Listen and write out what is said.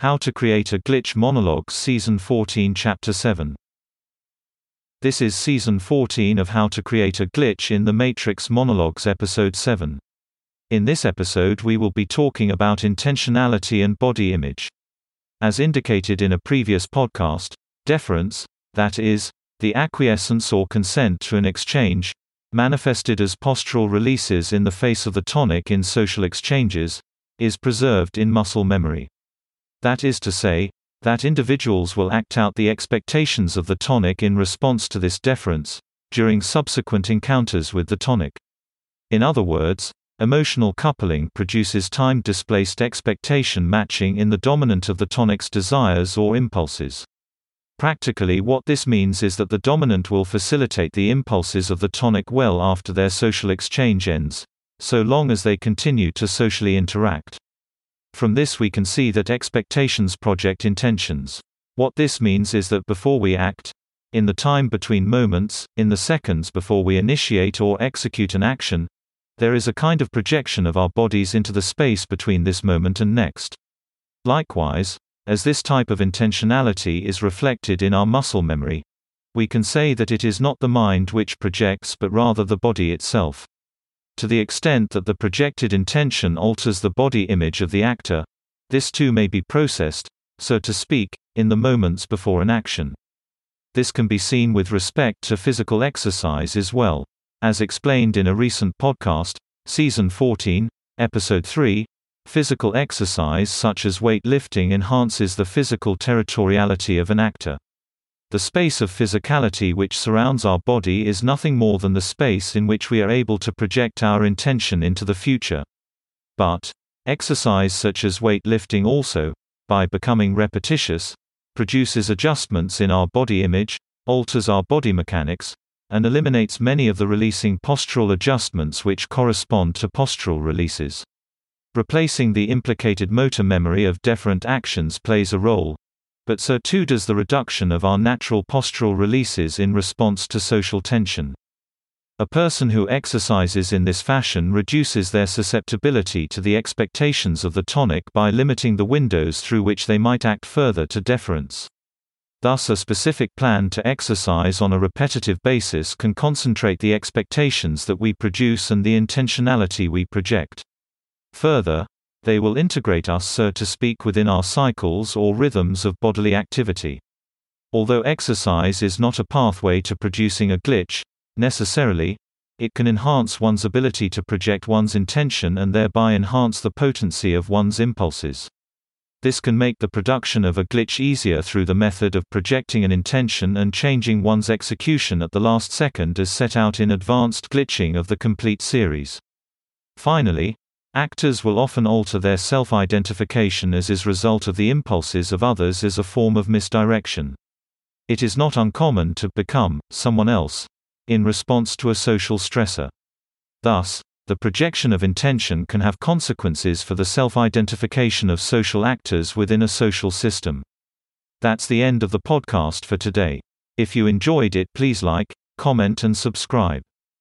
How to Create a Glitch Monologues Season 14 Chapter 7 This is Season 14 of How to Create a Glitch in the Matrix Monologues Episode 7. In this episode we will be talking about intentionality and body image. As indicated in a previous podcast, deference, that is, the acquiescence or consent to an exchange, manifested as postural releases in the face of the tonic in social exchanges, is preserved in muscle memory. That is to say, that individuals will act out the expectations of the tonic in response to this deference, during subsequent encounters with the tonic. In other words, emotional coupling produces time-displaced expectation matching in the dominant of the tonic's desires or impulses. Practically what this means is that the dominant will facilitate the impulses of the tonic well after their social exchange ends, so long as they continue to socially interact. From this we can see that expectations project intentions. What this means is that before we act, in the time between moments, in the seconds before we initiate or execute an action, there is a kind of projection of our bodies into the space between this moment and next. Likewise, as this type of intentionality is reflected in our muscle memory, we can say that it is not the mind which projects but rather the body itself. To the extent that the projected intention alters the body image of the actor, this too may be processed, so to speak, in the moments before an action. This can be seen with respect to physical exercise as well. As explained in a recent podcast, Season 14, Episode 3, physical exercise such as weightlifting enhances the physical territoriality of an actor. The space of physicality which surrounds our body is nothing more than the space in which we are able to project our intention into the future. But, exercise such as weightlifting also, by becoming repetitious, produces adjustments in our body image, alters our body mechanics, and eliminates many of the releasing postural adjustments which correspond to postural releases. Replacing the implicated motor memory of deferent actions plays a role, but so too does the reduction of our natural postural releases in response to social tension. A person who exercises in this fashion reduces their susceptibility to the expectations of the tonic by limiting the windows through which they might act further to deference. Thus a specific plan to exercise on a repetitive basis can concentrate the expectations that we produce and the intentionality we project. Further, they will integrate us so to speak within our cycles or rhythms of bodily activity. Although exercise is not a pathway to producing a glitch, necessarily, it can enhance one's ability to project one's intention and thereby enhance the potency of one's impulses. This can make the production of a glitch easier through the method of projecting an intention and changing one's execution at the last second as set out in Advanced Glitching of the Complete Series. Finally, Actors will often alter their self-identification as is result of the impulses of others as a form of misdirection. It is not uncommon to become someone else in response to a social stressor. Thus, the projection of intention can have consequences for the self-identification of social actors within a social system. That's the end of the podcast for today. If you enjoyed it please like, comment and subscribe.